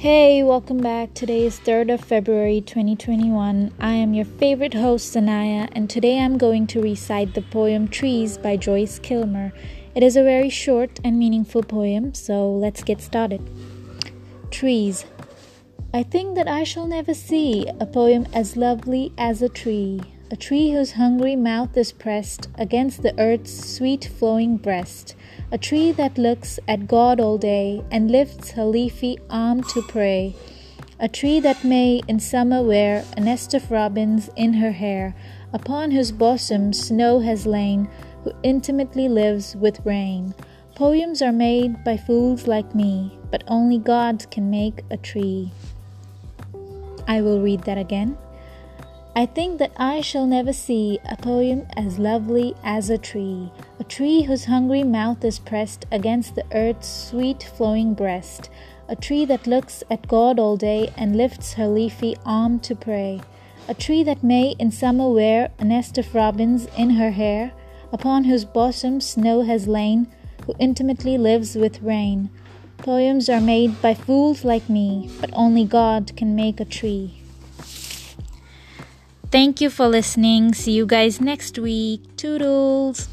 Hey, welcome back. Today is 3rd of February 2021. I am your favorite host, Sanaya, and today I'm going to recite the poem Trees by Joyce Kilmer. It is a very short and meaningful poem, so let's get started. Trees. I think that I shall never see a poem as lovely as a tree, a tree whose hungry mouth is pressed against the earth's sweet flowing breast a tree that looks at God all day and lifts her leafy arm to pray, a tree that may in summer wear a nest of robins in her hair, upon whose bosom snow has lain, who intimately lives with rain. Poems are made by fools like me, but only God can make a tree. I will read that again. I think that I shall never see a poem as lovely as a tree, a tree whose hungry mouth is pressed against the earth's sweet flowing breast, a tree that looks at God all day and lifts her leafy arm to pray, a tree that may in summer wear a nest of robins in her hair, upon whose bosom snow has lain, who intimately lives with rain. Poems are made by fools like me, but only God can make a tree. Thank you for listening. See you guys next week. Toodles.